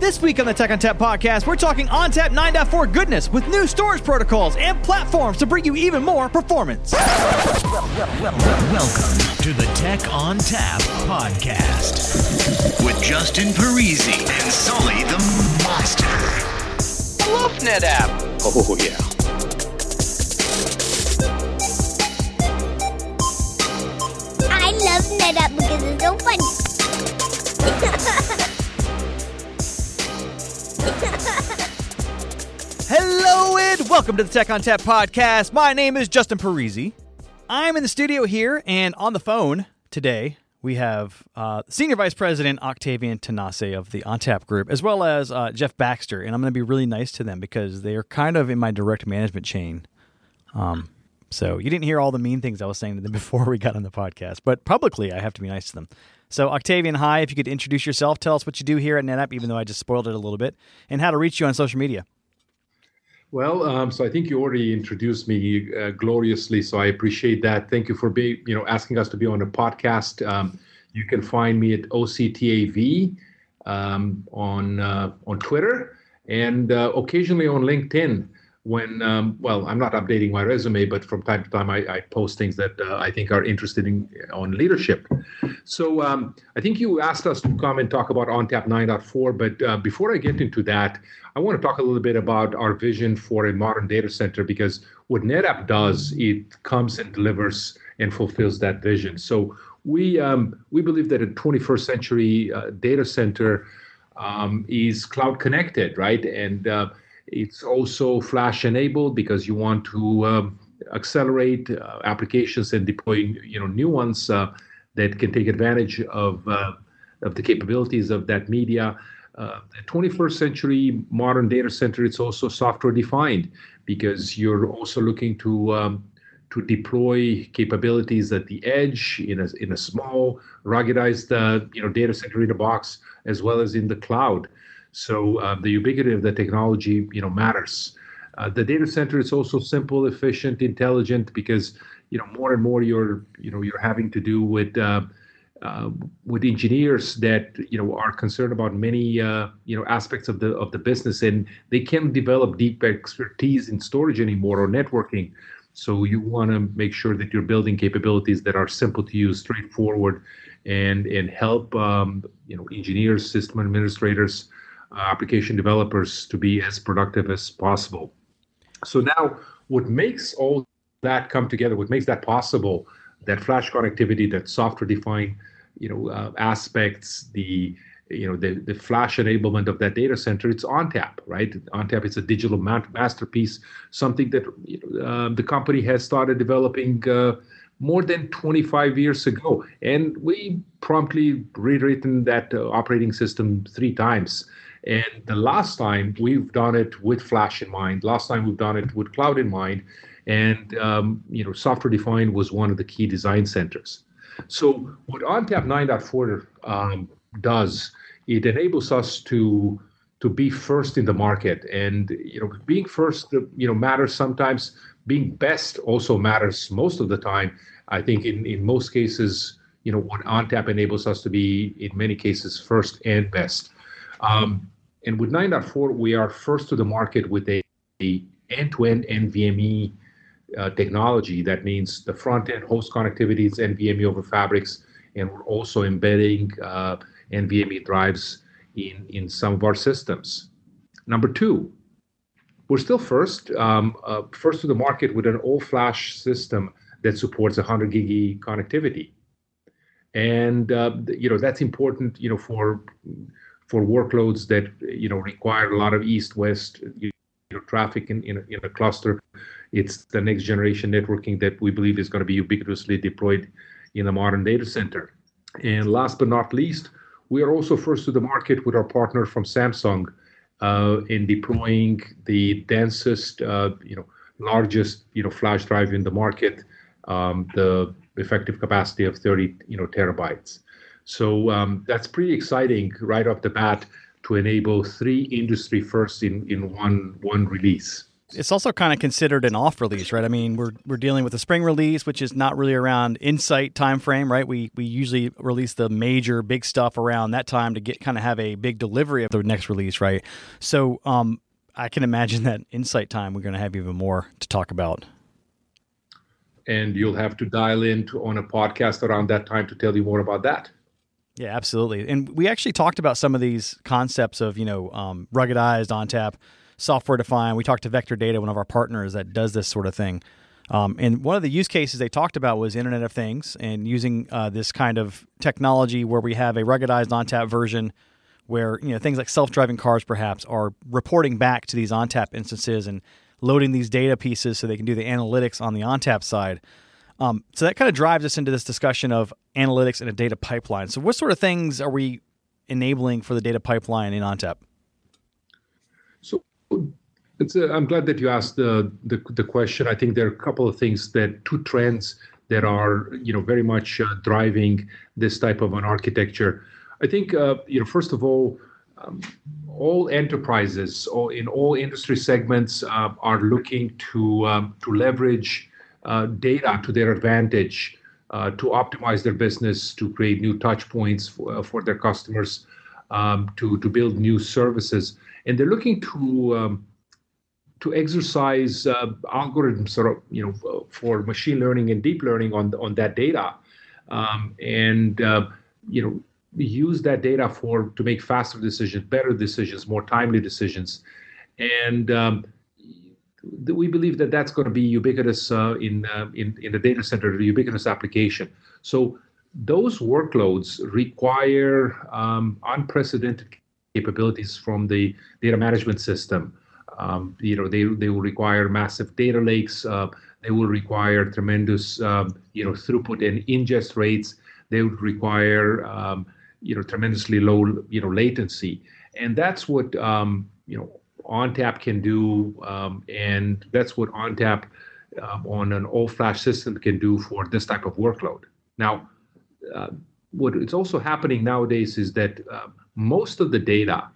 This week on the Tech ONTAP podcast, we're talking ONTAP 9.4 goodness with new storage protocols and platforms to bring you even more performance. Welcome to the Tech ONTAP podcast with Justin Parisi and Sully the Monster. I love NetApp. Oh, yeah. I love NetApp because it's so funny. Hello and welcome to the Tech ONTAP podcast. My name is Justin Parisi. I'm in the studio here and on the phone today we have uh, Senior Vice President Octavian Tanase of the ONTAP Group, as well as uh, Jeff Baxter. And I'm going to be really nice to them because they are kind of in my direct management chain. Um, so you didn't hear all the mean things I was saying to them before we got on the podcast, but publicly I have to be nice to them. So Octavian, hi. If you could introduce yourself, tell us what you do here at NetApp, even though I just spoiled it a little bit, and how to reach you on social media. Well, um, so I think you already introduced me uh, gloriously, so I appreciate that. Thank you for being, you know, asking us to be on a podcast. Um, you can find me at OCTAV um, on uh, on Twitter and uh, occasionally on LinkedIn. When um, well, I'm not updating my resume, but from time to time I, I post things that uh, I think are interested in on leadership. So um, I think you asked us to come and talk about ONTAP 9.4, but uh, before I get into that, I want to talk a little bit about our vision for a modern data center because what NetApp does, it comes and delivers and fulfills that vision. So we um, we believe that a 21st century uh, data center um, is cloud connected, right? And uh, it's also flash enabled because you want to um, accelerate uh, applications and deploy you know new ones uh, that can take advantage of uh, of the capabilities of that media. Uh, the 21st century modern data center it's also software defined because you're also looking to um, to deploy capabilities at the edge in a in a small ruggedized uh, you know data center in a box as well as in the cloud. So uh, the ubiquity of the technology you know matters. Uh, the data center is also simple, efficient, intelligent because you know more and more you're you know you're having to do with uh, uh, with engineers that you know are concerned about many uh, you know aspects of the of the business and they can't develop deep expertise in storage anymore or networking so you want to make sure that you're building capabilities that are simple to use straightforward and and help um, you know engineers system administrators application developers to be as productive as possible. So now what makes all that come together what makes that possible that flash connectivity that software defined you know uh, aspects the you know the, the flash enablement of that data center it's ontap right? ONTAP is a digital ma- masterpiece something that you know, uh, the company has started developing uh, more than 25 years ago. And we promptly rewritten that uh, operating system three times and the last time we've done it with flash in mind last time we've done it with cloud in mind and um, you know software defined was one of the key design centers so what ONTAP 9.4 um, does, it enables us to to be first in the market, and you know, being first, you know, matters sometimes. Being best also matters most of the time. I think in in most cases, you know, what ONTAP enables us to be in many cases first and best. Um, and with 9.4, we are first to the market with a, a end-to-end NVMe uh, technology. That means the front end host connectivity is NVMe over fabrics, and we're also embedding uh, NVMe drives in, in some of our systems. Number two, we're still first, um, uh, first to the market with an all flash system that supports 100 gig connectivity. And uh, you know that's important, you know, for for workloads that you know require a lot of east-west you know, traffic in, in a, in a cluster it's the next generation networking that we believe is going to be ubiquitously deployed in a modern data center. And last but not least, we are also first to the market with our partner from Samsung uh, in deploying the densest, uh, you know, largest, you know, flash drive in the market, um, the effective capacity of 30, you know, terabytes. So um, that's pretty exciting right off the bat to enable three industry firsts in in one one release. it's also kind of considered an off release, right? I mean, we're we're dealing with a spring release, which is not really around Insight time frame, right? We we usually release the major big stuff around that time to get kind of have a big delivery of the next release, right? So, um, I can imagine that Insight time we're going to have even more to talk about. And you'll have to dial in to, on a podcast around that time to tell you more about that. Yeah, absolutely. And we actually talked about some of these concepts of, you know, um, ruggedized ONTAP, software defined. We talked to Vector Data, one of our partners that does this sort of thing. Um, and one of the use cases they talked about was Internet of Things and using uh, this kind of technology where we have a ruggedized ONTAP version where, you know, things like self-driving cars perhaps are reporting back to these ONTAP instances and loading these data pieces so they can do the analytics on the ONTAP side. Um, so that kind of drives us into this discussion of analytics and a data pipeline. So, what sort of things are we enabling for the data pipeline in ONTAP? So, it's a, I'm glad that you asked the, the, the question. I think there are a couple of things that two trends that are you know very much uh, driving this type of an architecture. I think uh, you know first of all. Um, all enterprises all, in all industry segments uh, are looking to um, to leverage uh, data to their advantage uh, to optimize their business, to create new touch points for, uh, for their customers, um, to, to build new services. And they're looking to um, to exercise uh, algorithms sort of you know for machine learning and deep learning on on that data um, and uh, you know use that data for to make faster decisions better decisions more timely decisions and um, we believe that that's going to be ubiquitous uh, in, uh, in in the data center, the ubiquitous application. So those workloads require um, unprecedented capabilities from the data management system. Um, you know, they they will require massive data lakes. Uh, they will require tremendous um, you know throughput and ingest rates. They would require um, you know tremendously low you know latency, and that's what um, you know ONTAP can do, um, and that's what ONTAP um, on an all-flash system can do for this type of workload. Now, uh, what it's also happening nowadays is that uh, most of the data,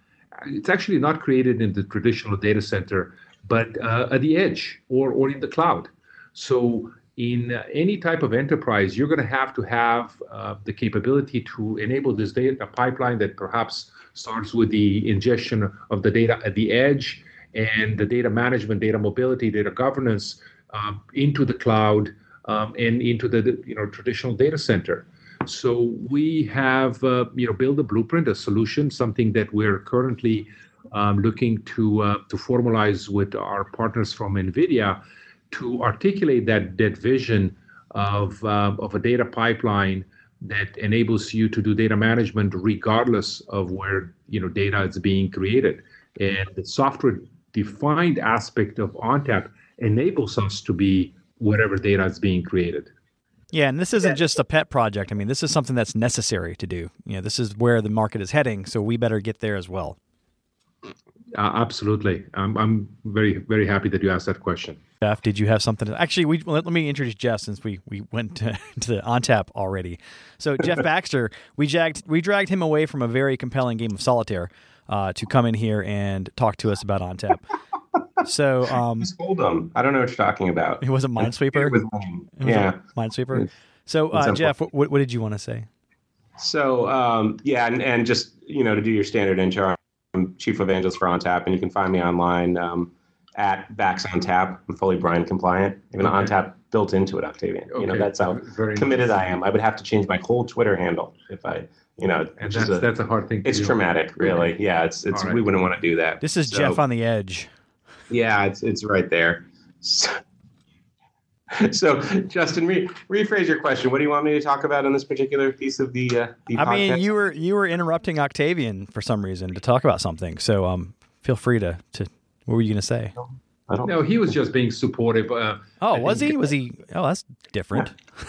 it's actually not created in the traditional data center, but uh, at the edge or, or in the cloud. So in any type of enterprise, you're going to have to have uh, the capability to enable this data pipeline that perhaps starts with the ingestion of the data at the edge and the data management, data mobility, data governance um, into the cloud um, and into the you know traditional data center. So we have uh, you know built a blueprint, a solution, something that we're currently um, looking to uh, to formalize with our partners from NVIDIA to articulate that that vision of uh, of a data pipeline that enables you to do data management regardless of where you know data is being created. And the software defined aspect of ONTAP enables us to be wherever data is being created. Yeah, and this isn't just a pet project. I mean, this is something that's necessary to do. You know, this is where the market is heading, so we better get there as well. Uh, absolutely. I'm, I'm very, very happy that you asked that question. Jeff, did you have something? To, actually, we let, let, me introduce Jeff since we, we went to, to the ONTAP already. So Jeff Baxter, we dragged we dragged him away from a very compelling game of solitaire uh, to come in here and talk to us about ONTAP. So, um, hold on, I don't know what you're talking about. It was a Minesweeper. It yeah, Minesweeper. So, uh, Jeff, what, what did you want to say? So, um, yeah, and, and just you know to do your standard intro, I'm chief evangelist for ONTAP, and you can find me online. Um, at Bax on Tap. I'm fully Brian compliant. Even okay. ONTAP built into it, Octavian. Okay. You know, that's how Very committed nice. I am. I would have to change my whole Twitter handle if I, you know, and that's, a, that's a hard thing. it's do. It's traumatic, really. Yeah, it's it's right. we wouldn't want to do that. This is so, Jeff on the edge. Yeah, it's it's right there. So, so Justin, re- rephrase your question. What do you want me to talk about in this particular piece of the? Uh, the I podcast? mean, you were you were interrupting Octavian for some reason to talk about something. So um, feel free to to what were you going to say? no, he was just being supportive. Uh, oh, was he? Was he? Oh, that's different.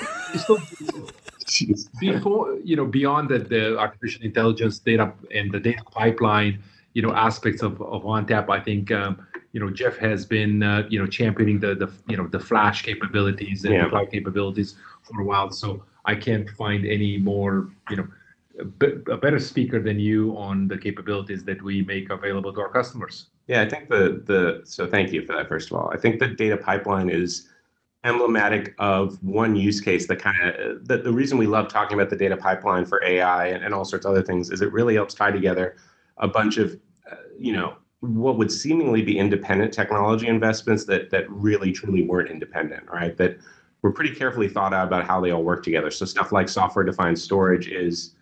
before you know, beyond the, the artificial intelligence data and the data pipeline, you know, aspects of of ONTAP, I think um, you know Jeff has been uh, you know championing the the you know the Flash capabilities and yeah. the cloud capabilities for a while. So I can't find any more you know a better speaker than you on the capabilities that we make available to our customers. Yeah, I think the the so thank you for that first of all. I think the data pipeline is emblematic of one use case that kind of the, the reason we love talking about the data pipeline for AI and, and all sorts of other things is it really helps tie together a bunch of uh, you know what would seemingly be independent technology investments that that really truly weren't independent, right? That were pretty carefully thought out about how they all work together. So stuff like software defined storage is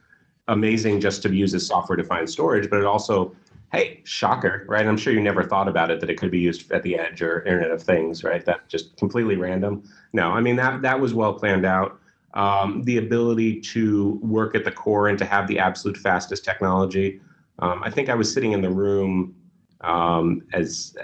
amazing just to use as software defined storage, but it also hey, shocker, right? I'm sure you never thought about it that it could be used at the edge or Internet of Things, right? That just completely random. No, I mean that that was well planned out. Um, the ability to work at the core and to have the absolute fastest technology. Um, I think I was sitting in the room um, as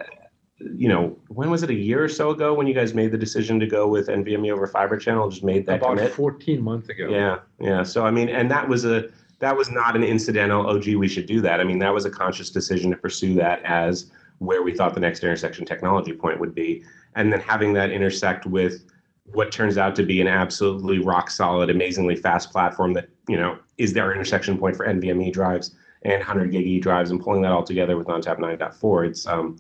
you know, when was it a year or so ago when you guys made the decision to go with NVMe over Fibre Channel? Just made that About commit. 14 months ago. Yeah, yeah. So I mean, and that was a that was not an incidental. Oh, gee, we should do that. I mean, that was a conscious decision to pursue that as where we thought the next intersection technology point would be, and then having that intersect with what turns out to be an absolutely rock solid, amazingly fast platform that you know is their intersection point for NVMe drives and 100 gig E drives, and pulling that all together with ONTAP 9.4. It's um,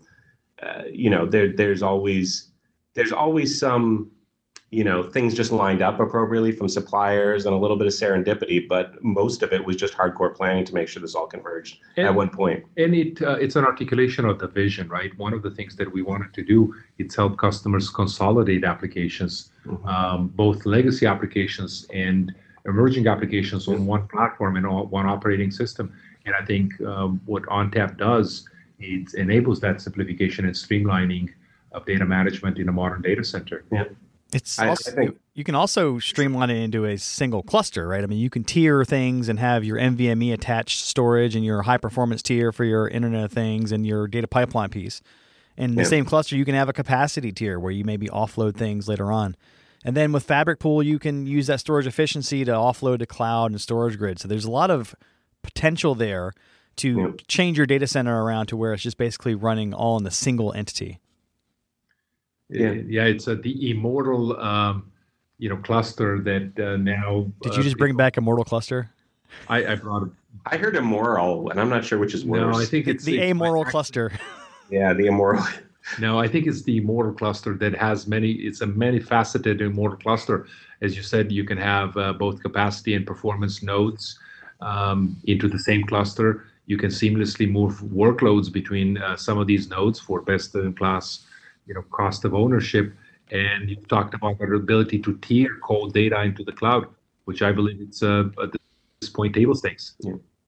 uh, you know, there there's always there's always some you know things just lined up appropriately from suppliers and a little bit of serendipity but most of it was just hardcore planning to make sure this all converged And- at one point. and it uh, it's an articulation of the vision right? One of the things that we wanted to do is help customers consolidate applications um, both legacy applications and emerging applications on one platform and on one operating system. And i think um, what ONTAP does it enables that simplification and streamlining of data management in a modern data center It's I- I think- you can also streamline it into a single cluster, right? I mean, you can tier things and have your NVMe attached storage and your high performance tier for your Internet of Things and your data pipeline piece. In the Yeah. same cluster, you can have a capacity tier where you maybe offload things later on. And then with FabricPool, you can use that storage efficiency to offload to cloud and StorageGRID. So there's a lot of potential there to Yeah. change your data center around to where it's just basically running all in the single entity. Yeah. yeah it's a, the immortal um, you know cluster that uh, now Did uh, you just bring back Immortal Cluster? I, I brought it. i heard immoral and i'm not sure which is worse No, I think It's it's the it's amoral my- cluster. yeah the immoral No, I think it's the immortal cluster that has many. It's a many faceted immortal cluster. As you said, you can have uh, both capacity and performance nodes um, into the same cluster. You can seamlessly move workloads between uh, some of these nodes for best in class, you know, cost of ownership. And you talked about our ability to tier cold data into the cloud, which I believe it's uh, at this point table stakes.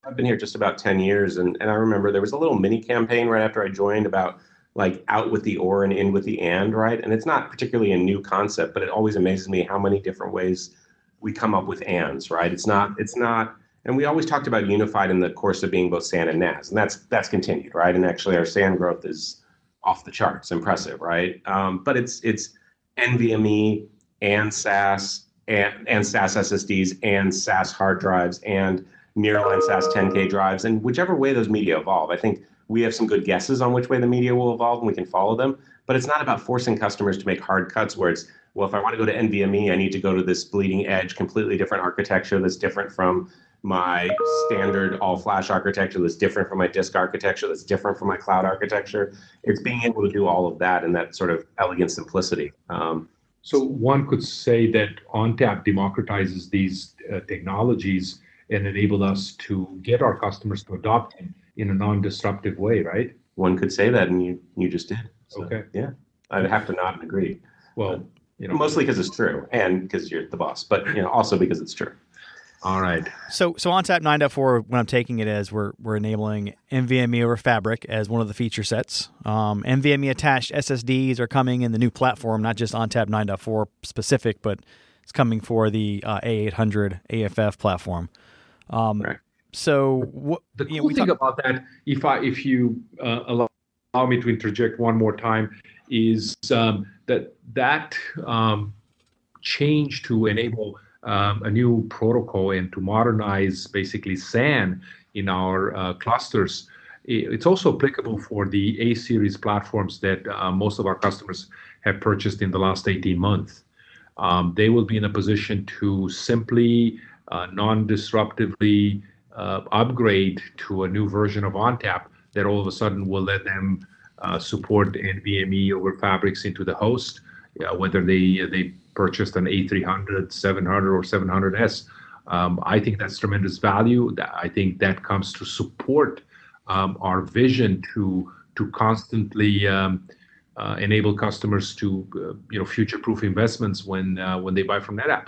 I've been here just about 10 years, and, and I remember there was a little mini campaign right after I joined about like out with the or and in with the and, right? And it's not particularly a new concept, but it always amazes me how many different ways we come up with ands, right? It's not, it's not, and we always talked about unified in the course of being both SAN and NAS, and that's that's continued, right? And actually, our SAN growth is off the charts, impressive, right? Um, but it's it's NVMe and SAS and, and SAS SSDs and SAS hard drives and nearline SAS 10K drives, and whichever way those media evolve. I think we have some good guesses on which way the media will evolve and we can follow them. But it's not about forcing customers to make hard cuts where it's, well, if I want to go to NVMe, I need to go to this bleeding edge, completely different architecture that's different from my standard all flash architecture, that's different from my disk architecture, that's different from my cloud architecture. It's being able to do all of that in that sort of elegant simplicity. Um, So one could say that ONTAP democratizes these uh, technologies and enable us to get our customers to adopt them in a non-disruptive way, right? one could say that, and you you just did. So, Okay. Yeah, I'd have to nod and agree. Well, you know, Mostly because it's true, and because you're the boss, but you know also because it's true. All right. So, so ONTAP 9.4, when I'm taking it as we're we're enabling NVMe over Fabric as one of the feature sets. Um, NVMe attached SSDs are coming in the new platform, not just ONTAP 9.4 specific, but it's coming for the uh, A800 AFF platform. Um, Right. So, what, The you know, cool we thing talk- about that, if I if you uh, allow, allow me to interject one more time, is um, that that um, change to enable um, a new protocol and to modernize basically SAN in our uh, clusters. It's also applicable for the A series platforms that uh, most of our customers have purchased in the last 18 months. Um, they will be in a position to simply, uh, non disruptively uh, upgrade to a new version of ONTAP that all of a sudden will let them uh, support NVMe over fabrics into the host, uh, whether they they purchased an A300, 700, or 700S. Um, I think that's tremendous value. I think that comes to support um, our vision to to constantly um, uh, enable customers to uh, you know future-proof investments when uh, when they buy from NetApp.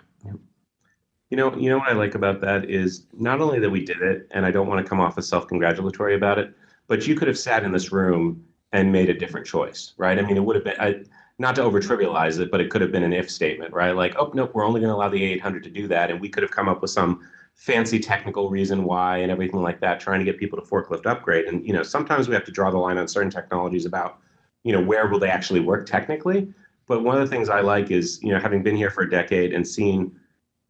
You know, you know what I like about that is not only that we did it, and I don't want to come off as self-congratulatory about it, but you could have sat in this room and made a different choice, right? I mean, it would have been. I, not to over trivialize it, but it could have been an if statement, right? Like, oh, nope, we're only going to allow the 800 to do that. And we could have come up with some fancy technical reason why and everything like that, trying to get people to forklift upgrade. And, you know, sometimes we have to draw the line on certain technologies about, you know, where will they actually work technically. But one of the things I like is, you know, having been here for a decade and seen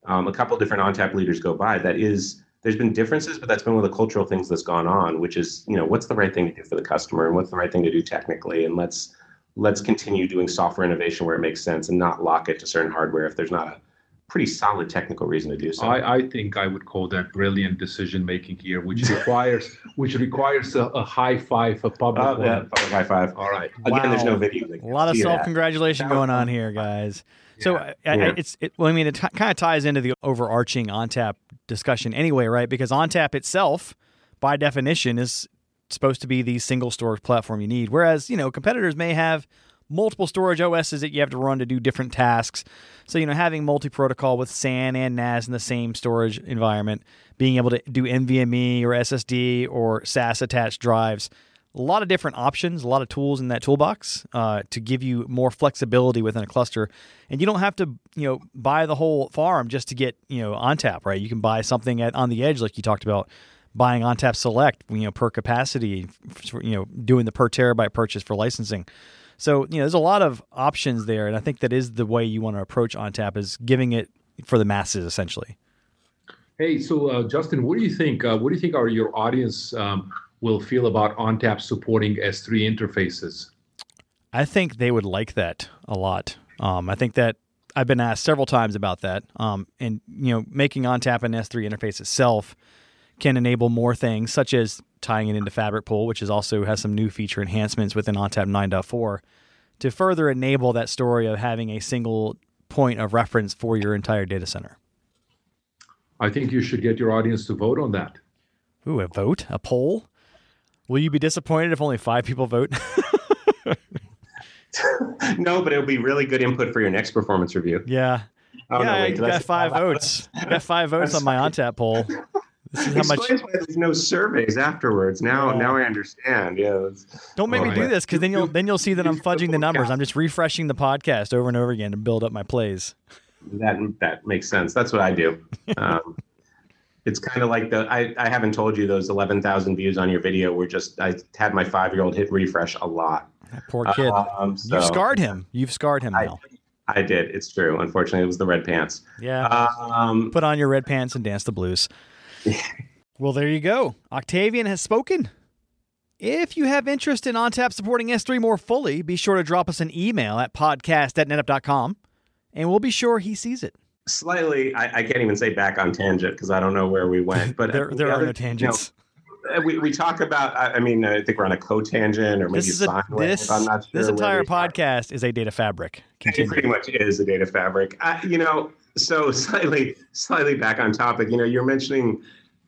um, a couple different ONTAP leaders go by, that is, there's been differences, but that's been one of the cultural things that's gone on, which is, you know, what's the right thing to do for the customer and what's the right thing to do technically. And let's, let's continue doing software innovation where it makes sense and not lock it to certain hardware if there's not a pretty solid technical reason to do so. I, I think I would call that brilliant decision making here, which requires which requires a, a high five, a public Oh, one. yeah, public high five. All right. Again, there's no video. A lot of can see self congratulation going on here, guys. So I, I, it's it, well, I mean, it t- kind of ties into the overarching ONTAP discussion anyway, right? Because ONTAP itself, by definition, is supposed to be the single storage platform you need. Whereas you know competitors may have multiple storage OSs that you have to run to do different tasks. So you know having multi-protocol with SAN and NAS in the same storage environment, being able to do NVMe or SSD or SAS attached drives a lot of different options, a lot of tools in that toolbox uh, to give you more flexibility within a cluster. And you don't have to, you know, buy the whole farm just to get, you know, ONTAP, right? You can buy something at on the edge, like you talked about, buying ONTAP Select, you know, per capacity, for, you know, doing the per terabyte purchase for licensing. So, you know, there's a lot of options there, and I think that is the way you want to approach ONTAP is giving it for the masses essentially. Hey, so uh, Justin, what do you think? Uh, what do you think our your audience um, will feel about ONTAP supporting S3 interfaces? I think they would like that a lot. Um, I think that I've been asked several times about that. Um, and you know, making ONTAP an S3 interface itself can enable more things, such as tying it into FabricPool, which is also has some new feature enhancements within ONTAP 9.4 to further enable that story of having a single point of reference for your entire data center. I think you should get your audience to vote on that. Ooh, a vote, a poll. Will you be disappointed if only five people vote? no, but it'll be really good input for your next performance review. yeah. Oh, yeah, no, I wait, did I got five votes. I got five votes on my ONTAP poll. This is how much. There's no surveys afterwards. Now, Yeah. now I understand. Yeah, Don't make me do this because then you'll then you'll see that I'm fudging the numbers. I'm just refreshing the podcast over and over again to build up my plays. that that makes sense. That's what I do. Um, it's kind of like the I, I haven't told you those eleven thousand views on your video were just I had my five year old hit refresh a lot. That poor kid. Um, so You've scarred him. You've scarred him I, now. I did. It's true. Unfortunately, it was the red pants. Yeah. Um, Put on your red pants and dance the blues. well, there you go. Octavian has spoken. If you have interest in ONTAP supporting S3 more fully, be sure to drop us an email at podcast at netapp.com and we'll be sure he sees it. slightly, I, I can't even say back on tangent because I don't know where we went. But There, there the are other- no tangents. you know, we, we talk about. I mean, I think we're on a co-tangent or maybe this is a, this, I'm not sure this entire podcast is a data fabric. It pretty much is a data fabric. Uh, you know, so slightly, slightly back on topic. You know, you're mentioning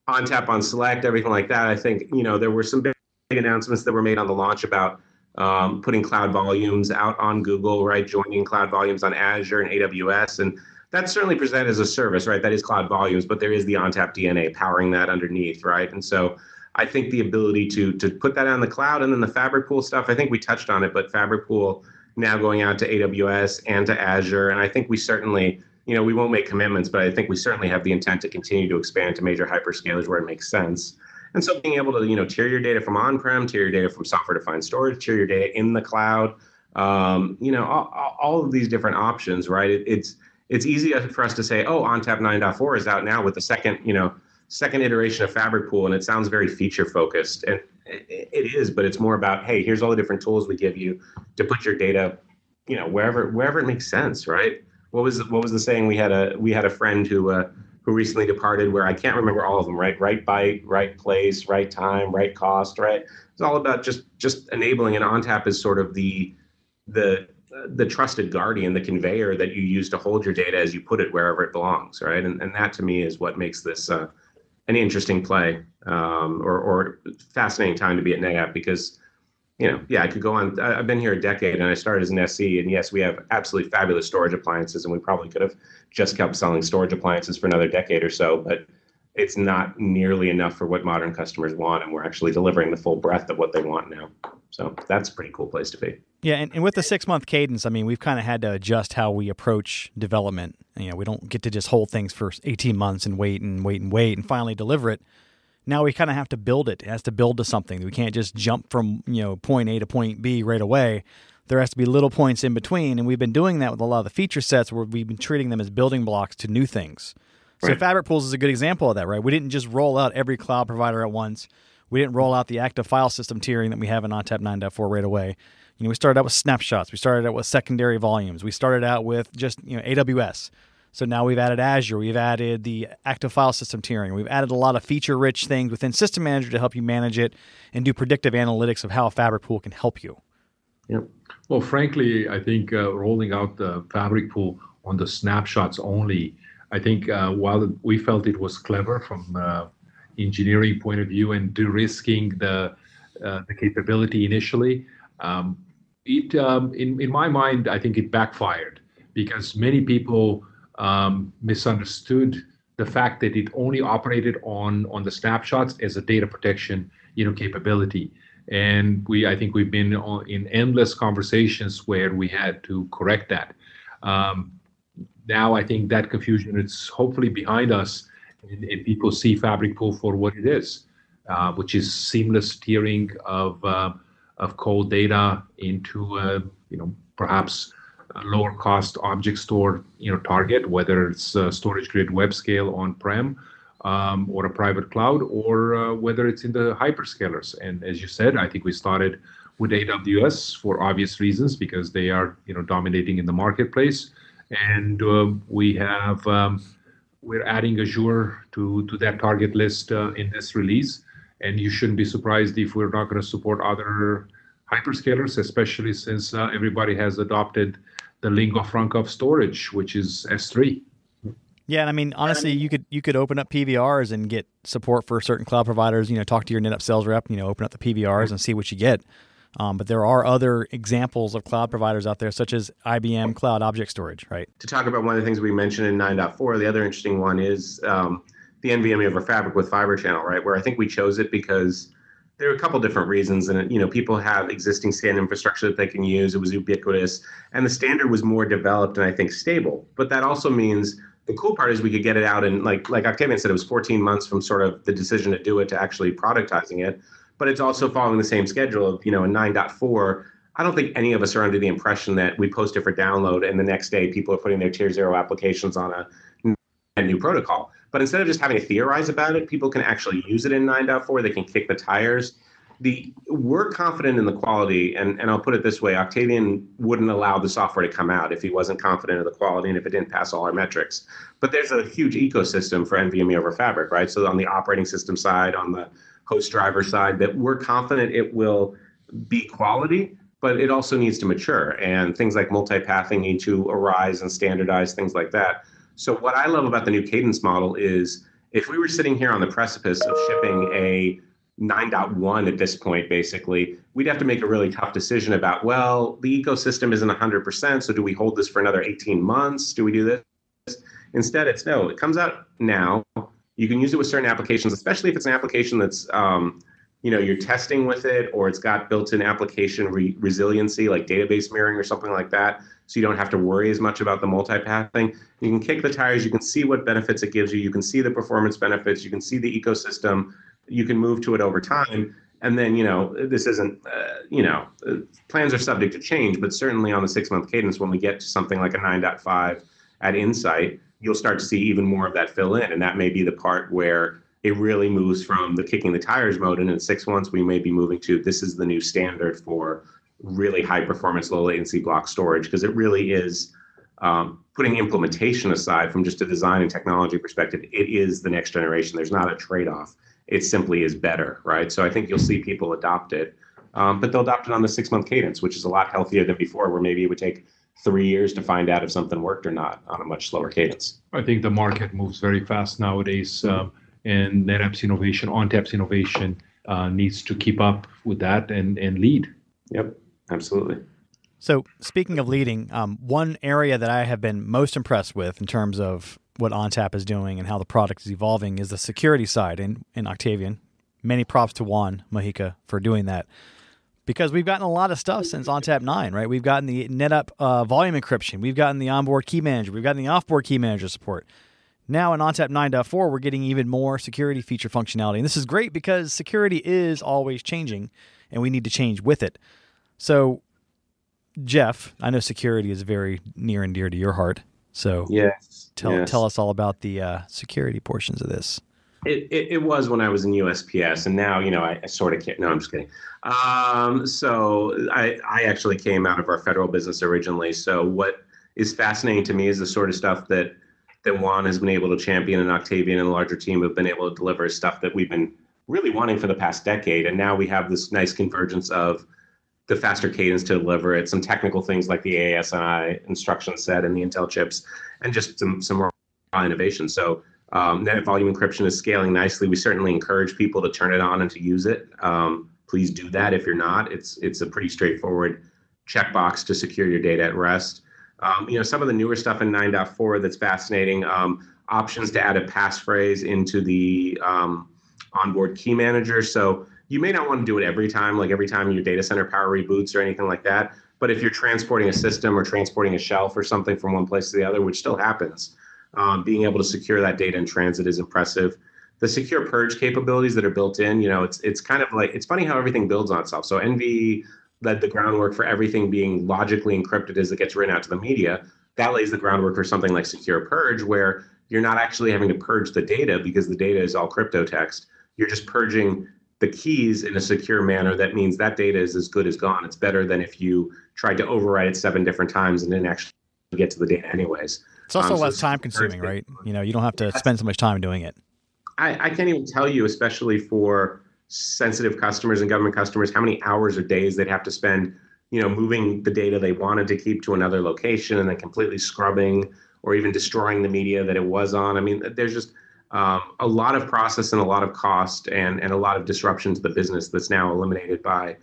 ONTAP on select, everything like that. I think you know there were some big announcements that were made on the launch about um, putting cloud volumes out on Google, right? Joining cloud volumes on Azure and AWS, and that's certainly presented as a service, right? That is cloud volumes, but there is the ONTAP DNA powering that underneath, right? And so I think the ability to to put that on the cloud and then the FabricPool stuff, I think we touched on it, but FabricPool now going out to AWS and to Azure, and I think we certainly, you know, we won't make commitments, but I think we certainly have the intent to continue to expand to major hyperscalers where it makes sense. And so being able to, you know, tier your data from on-prem, tier your data from software-defined storage, tier your data in the cloud, um, you know, all, all of these different options, right? It, it's it's easy for us to say, oh, ONTAP 9.4 is out now with the second, you know, second iteration of FabricPool, and it sounds very feature focused, and it, is, but it's more about, hey, here's all the different tools we give you to put your data, you know, wherever wherever it makes sense, right? What was what was the saying? We had a we had a friend who uh, who recently departed, where I can't remember all of them. Right, right byte, right place, right time, right cost. Right. It's all about just just enabling. And ONTAP is sort of the the the trusted guardian, the conveyor that you use to hold your data as you put it wherever it belongs, right? And, and that to me is what makes this uh, an interesting play um, or, or fascinating time to be at NetApp because you know, yeah, I could go on. I've been here a decade and I started as an SE. And yes, we have absolutely fabulous storage appliances, and we probably could have just kept selling storage appliances for another decade or so. But it's not nearly enough for what modern customers want. And we're actually delivering the full breadth of what they want now. So that's a pretty cool place to be. Yeah. And, and with the six month cadence, I mean, we've kind of had to adjust how we approach development. You know, we don't get to just hold things for 18 months and wait and wait and wait and finally deliver it now we kind of have to build it. It has to build to something. We can't just jump from you know point A to point B right away. There has to be little points in between, and we've been doing that with a lot of the feature sets where we've been treating them as building blocks to new things. So right. FabricPools is a good example of that, right? We didn't just roll out every cloud provider at once. We didn't roll out the active file system tiering that we have in ONTAP 9.4 right away. You know, we started out with snapshots. We started out with secondary volumes. We started out with just you know AWS. So now we've added Azure, we've added the active file system tiering, we've added a lot of feature rich things within System Manager to help you manage it and do predictive analytics of how a FabricPool can help you. Yeah. Well, frankly, I think uh, rolling out the FabricPool on the snapshots only, I think uh, while we felt it was clever from uh, engineering point of view and de-risking the uh, the capability initially, um, it um, in in my mind, I think it backfired because many people um, misunderstood the fact that it only operated on on the snapshots as a data protection you know capability. And we i think we've been in endless conversations where we had to correct that. Um, now i think that confusion is hopefully behind us and, and people see FabricPool for what it is uh, which is seamless tiering of uh, of cold data into uh, you know perhaps a lower cost object store you know target, whether it's StorageGRID Webscale on prem um, or a private cloud, or uh, whether it's in the hyperscalers. And as you said, I think we started with AWS for obvious reasons because they are you know dominating in the marketplace, and uh, we have um, we're adding Azure to to that target list uh, in this release. And you shouldn't be surprised if we're not going to support other hyperscalers, especially since uh, everybody has adopted the lingua franca of storage, which is S3. Yeah, and I mean honestly, you could you could open up PVRs and get support for certain cloud providers. You know, talk to your NetApp sales rep. You know, open up the PVRs and see what you get. Um, but there are other examples of cloud providers out there, such as IBM Cloud Object Storage, right? To talk about one of the things we mentioned in 9.4, the other interesting one is um, the NVMe over Fabric with Fibre Channel, right? Where I think we chose it because there are a couple different reasons and you know people have existing SAN infrastructure that they can use it was ubiquitous and the standard was more developed and i think stable but that also means the cool part is we could get it out and like like octavian said it was 14 months from sort of the decision to do it to actually productizing it but it's also following the same schedule of you know in 9.4 i don't think any of us are under the impression that we post it for download and the next day people are putting their tier zero applications on a a new protocol but instead of just having to theorize about it, people can actually use it in 9.4. They can kick the tires. The we're confident in the quality, and, and I'll put it this way: Octavian wouldn't allow the software to come out if he wasn't confident of the quality and if it didn't pass all our metrics. But there's a huge ecosystem for NVMe over Fabric, right? So on the operating system side, on the host driver side, that we're confident it will be quality, but it also needs to mature. And things like multipathing need to arise and standardize things like that. So what I love about the new cadence model is if we were sitting here on the precipice of shipping a 9.1 at this point, basically, we'd have to make a really tough decision about, well, the ecosystem isn't 100%, so do we hold this for another 18 months? Do we do this? Instead, it's no, it comes out now. You can use it with certain applications, especially if it's an application that's, um, you know, you're testing with it or it's got built-in application re- resiliency like database mirroring or something like that so you don't have to worry as much about the multipathing. You can kick the tires, you can see what benefits it gives you, you can see the performance benefits, you can see the ecosystem, you can move to it over time. And then, you know, this isn't, uh, you know, uh, plans are subject to change, but certainly on the six month cadence, when we get to something like a 9.5 at Insight, you'll start to see even more of that fill in. And that may be the part where it really moves from the kicking the tires mode. And in six months, we may be moving to this is the new standard for really high performance, low latency block storage because it really is um, putting implementation aside from just a design and technology perspective, it is the next generation. There's not a trade off. It simply is better, right? So I think you'll see people adopt it, um, but they'll adopt it on the six month cadence, which is a lot healthier than before, where maybe it would take three years to find out if something worked or not on a much slower cadence. I think the market moves very fast nowadays, um, and NetApp's innovation, ONTAP's innovation, uh, needs to keep up with that and and lead. Yep, absolutely. So, speaking of leading, um, one area that I have been most impressed with in terms of what ONTAP is doing and how the product is evolving is the security side in, in Octavian. Many props to Juan Mojica for doing that because we've gotten a lot of stuff since ONTAP 9, right? We've gotten the NetApp uh, volume encryption, we've gotten the onboard key manager, we've gotten the offboard key manager support. Now in ONTAP 9.4, we're getting even more security feature functionality. And this is great because security is always changing and we need to change with it. So, Jeff, I know security is very near and dear to your heart. So, yes, tell, yes. tell us all about the uh, security portions of this. It, it, it, was when I was in USPS, and now you know I, I sort of can't. No, I'm just kidding. Um, so I I actually came out of our federal business originally. So what is fascinating to me is the sort of stuff that that Juan has been able to champion, and Octavian and the larger team have been able to deliver stuff that we've been really wanting for the past decade, and now we have this nice convergence of the faster cadence to deliver it, some technical things like the AES instruction set and the Intel chips, and just some some more innovation. So um, net volume encryption is scaling nicely. We certainly encourage people to turn it on and to use it. Um, please do that if you're not. It's it's a pretty straightforward checkbox to secure your data at rest. Um, you know, some of the newer stuff in 9.4 that's fascinating. Um, options to add a passphrase into the um, onboard key manager. So you may not want to do it every time, like every time your data center power reboots or anything like that. But if you're transporting a system or transporting a shelf or something from one place to the other, which still happens, um, being able to secure that data in transit is impressive. The secure purge capabilities that are built in, you know, it's it's kind of like it's funny how everything builds on itself. So NVE led the groundwork for everything being logically encrypted as it gets written out to the media. That lays the groundwork for something like secure purge, where you're not actually having to purge the data because the data is all crypto text. You're just purging the keys in a secure manner. That means that data is as good as gone. It's better than if you tried to overwrite it seven different times and didn't actually get to the data anyways. It's also um, less so time consuming, right? You know, you don't have to spend so much time doing it. I, I can't even tell you, especially for sensitive customers and government customers, how many hours or days they'd have to spend, you know, moving the data they wanted to keep to another location and then completely scrubbing or even destroying the media that it was on. I mean, there's just um, a lot of process and a lot of cost and, and a lot of disruption to the business that's now eliminated by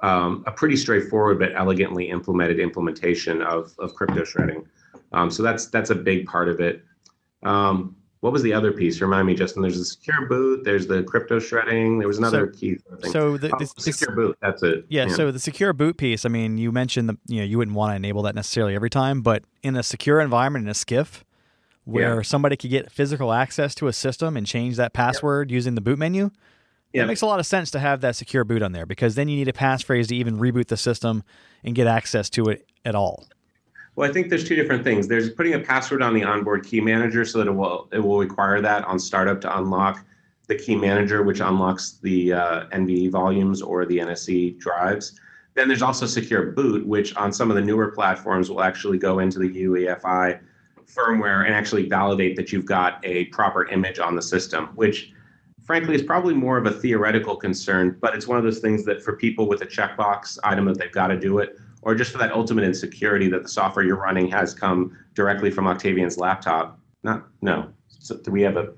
um, a pretty straightforward but elegantly implemented implementation of, of crypto shredding. Um, so that's that's a big part of it. Um, what was the other piece? Remind me, Justin. There's the secure boot. There's the crypto shredding. There was another so, key. Thing. So the, oh, the secure boot. That's it. Yeah, yeah, So the secure boot piece. I mean, you mentioned the you know you wouldn't want to enable that necessarily every time, but in a secure environment in a SCIF, where yeah. somebody could get physical access to a system and change that password using the boot menu. yeah. It makes a lot of sense to have that secure boot on there because then you need a passphrase to even reboot the system and get access to it at all. Well, I think there's two different things. There's putting a password on the onboard key manager so that it will it will require that on startup to unlock the key manager, which unlocks the uh, NVE volumes or the NSE drives. Then there's also secure boot, which on some of the newer platforms will actually go into the UEFI firmware and actually validate that you've got a proper image on the system, which frankly is probably more of a theoretical concern, but it's one of those things that for people with a checkbox item that they've got to do it, or just for that ultimate insecurity that the software you're running has come directly from Octavian's laptop. Not no. So do we have a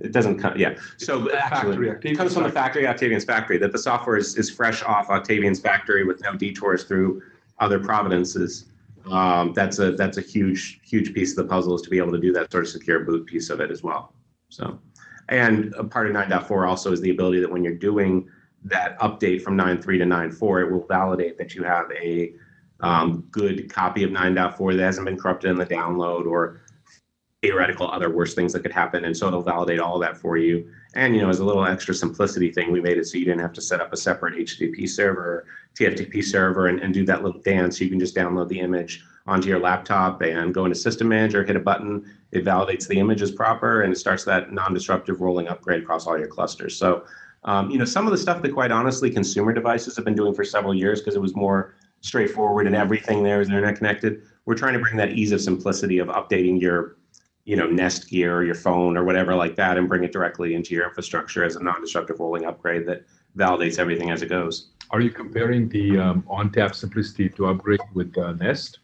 it doesn't come yeah. So actually it comes from the factory, Octavian's factory, that the software is, is fresh off Octavian's factory with no detours through other providences. Um, that's a that's a huge, huge piece of the puzzle is to be able to do that sort of secure boot piece of it as well. So and a part of 9.4 also is the ability that when you're doing that update from 9.3 to 9.4, it will validate that you have a um, good copy of 9.4 that hasn't been corrupted in the download or theoretical other worse things that could happen. And so it'll validate all that for you. And, you know, as a little extra simplicity thing, we made it so you didn't have to set up a separate HTTP server, TFTP server, and, and do that little dance. You can just download the image onto your laptop and go into System Manager, hit a button, it validates the image as proper, and it starts that non-disruptive rolling upgrade across all your clusters. So um, you know, some of the stuff that quite honestly consumer devices have been doing for several years because it was more straightforward and everything there is internet connected. we're trying to bring that ease of simplicity of updating your you know Nest gear or your phone or whatever like that and bring it directly into your infrastructure as a non-disruptive rolling upgrade that validates everything as it goes Are you comparing the um, ONTAP simplicity to upgrade with uh, Nest?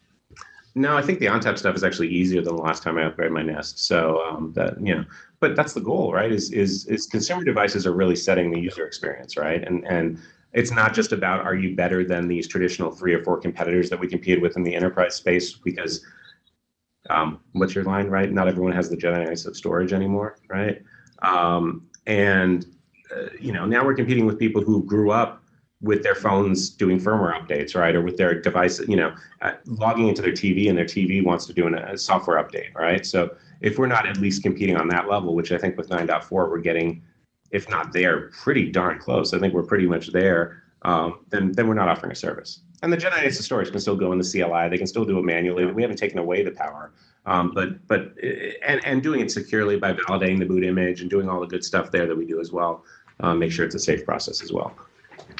No i think the ONTAP stuff is actually easier than the last time i upgraded my Nest. So um, that you know but that's the goal right is is is consumer devices are really setting the user experience right? And and it's not just about are you better than these traditional three or four competitors that we compete with in the enterprise space because um, what's your line right? Not everyone has the ice of storage anymore right? Um, and uh, you know now we're competing with people who grew up with their phones doing firmware updates right or with their device you know uh, logging into their tv and their tv wants to do an, a software update right so if we're not at least competing on that level which i think with 9.4 we're getting if not there, pretty darn close. I think we're pretty much there. Um, then then we're not offering a service. And the Gen ISA storage can still go in the CLI. They can still do it manually. We haven't taken away the power, um, but but and and doing it securely by validating the boot image and doing all the good stuff there that we do as well. Um, make sure it's a safe process as well.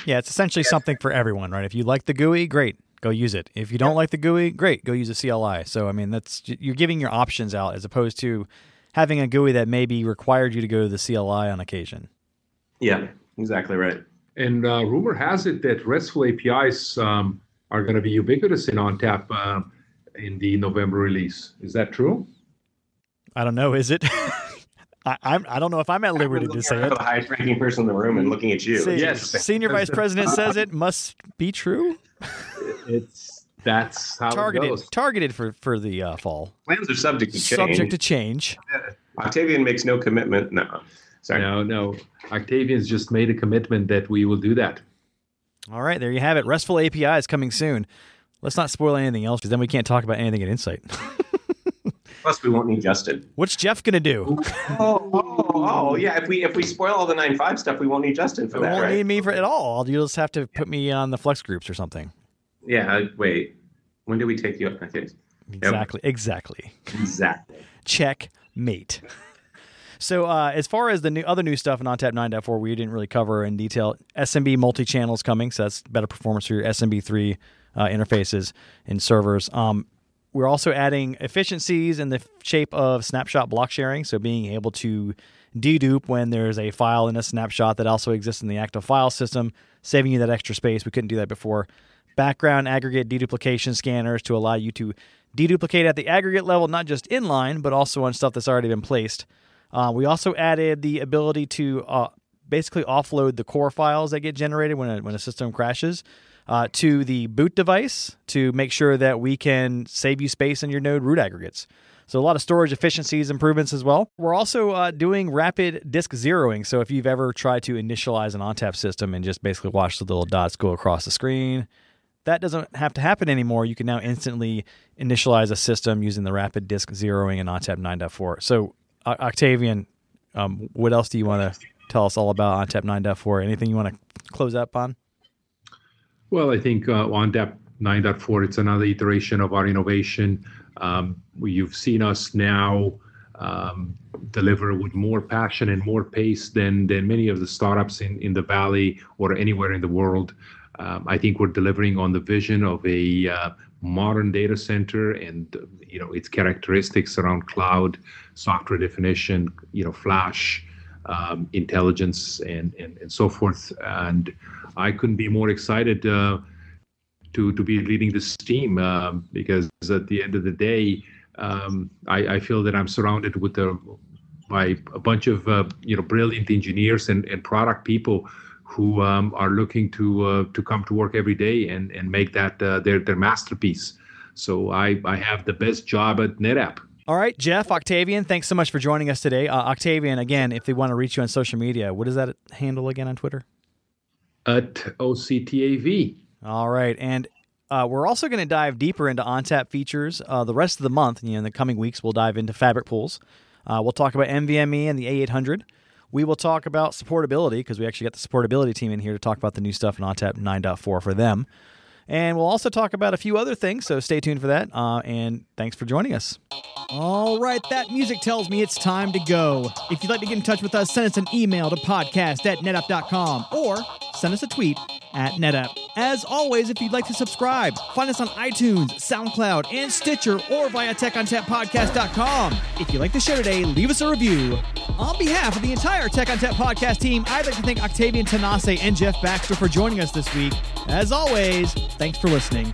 Yeah, it's essentially something for everyone, right? If you like the GUI, great, go use it. If you don't like the GUI, great, go use a CLI. So I mean, that's you're giving your options out as opposed to having a GUI that maybe required you to go to the CLI on occasion. Yeah, exactly right. And uh, rumor has it that RESTful APIs um, are going to be ubiquitous in ONTAP uh, in the November release. Is that true? I don't know. Is it? I, I'm. I don't know if I'm at liberty to say it. The highest ranking person in the room and looking at you. See, Yes. Senior Vice President says it must be true. It's that's how it Targeted. goes. Targeted for for the uh, fall. Plans are subject to change. Subject to change. Octavian makes no commitment. No, sorry. No, no. Octavian's just made a commitment that we will do that. All right, there you have it. RESTful API is coming soon. Let's not spoil anything else because then we can't talk about anything at Insight. Plus, we won't need Justin. What's Jeff gonna do? Oh, oh, oh, yeah. If we if we spoil all the nine five stuff, we won't need Justin for You that, won't right? need me for at all. You'll just have to put me on the FlexGroups or something. Yeah. uh, Wait. When do we take you up? Okay. Exactly. Exactly. Exactly. Checkmate. So, uh, as far as the new other new stuff in ONTAP 9.4, we didn't really cover in detail. SMB multi-channel is coming, so that's better performance for your SMB3 uh, interfaces and servers. Um, we're also adding efficiencies in the shape of snapshot block sharing, so being able to dedupe when there's a file in a snapshot that also exists in the active file system, saving you that extra space. We couldn't do that before. Background aggregate deduplication scanners to allow you to deduplicate at the aggregate level, not just inline, but also on stuff that's already been placed. Uh, we also added the ability to uh, basically offload the core files that get generated when a, when a system crashes uh, to the boot device to make sure that we can save you space in your node root aggregates. So a lot of storage efficiencies improvements as well. We're also uh, doing rapid disk zeroing. So if you've ever tried to initialize an ONTAP system and just basically watch the little dots go across the screen, that doesn't have to happen anymore. You can now instantly initialize a system using the rapid disk zeroing in ONTAP 9.4. So Octavian, um, what else do you want to tell us all about ONTAP 9.4? Anything you want to close up on? Well, I think uh, ONTAP 9.4, it's another iteration of our innovation. Um, you've seen us now um, deliver with more passion and more pace than, than many of the startups in, in the Valley or anywhere in the world. Um, I think we're delivering on the vision of a uh, modern data center and you know its characteristics around cloud, software definition, you know, flash, um, intelligence, and, and and so forth. And I couldn't be more excited uh, to to be leading this team um, because at the end of the day, um, I, I feel that I'm surrounded with by a bunch of uh, you know brilliant engineers and, and product people who um, are looking to uh, to come to work every day and and make that uh, their their masterpiece. So I I have the best job at NetApp. All right, Jeff, Octavian, thanks so much for joining us today. Uh, Octavian, again, if they want to reach you on social media, what is that handle again on Twitter? At OCTAV. All right, and uh, we're also going to dive deeper into ONTAP features uh, the rest of the month. You know, in the coming weeks, we'll dive into FabricPools. Uh, we'll talk about NVMe and the A800. We will talk about supportability because we actually got the supportability team in here to talk about the new stuff in ONTAP 9.4 for them. And we'll also talk about a few other things, so stay tuned for that. Uh, and thanks for joining us. All right, that music tells me it's time to go. If you'd like to get in touch with us, send us an email to podcast at netapp.com or send us a tweet at netapp. As always, if you'd like to subscribe, find us on iTunes, SoundCloud, and Stitcher, or via TechOnTapPodcast.com. If you like the show today, leave us a review. On behalf of the entire Tech ONTAP podcast team, I'd like to thank Octavian Tanase and Jeff Baxter for joining us this week. As always, thanks for listening.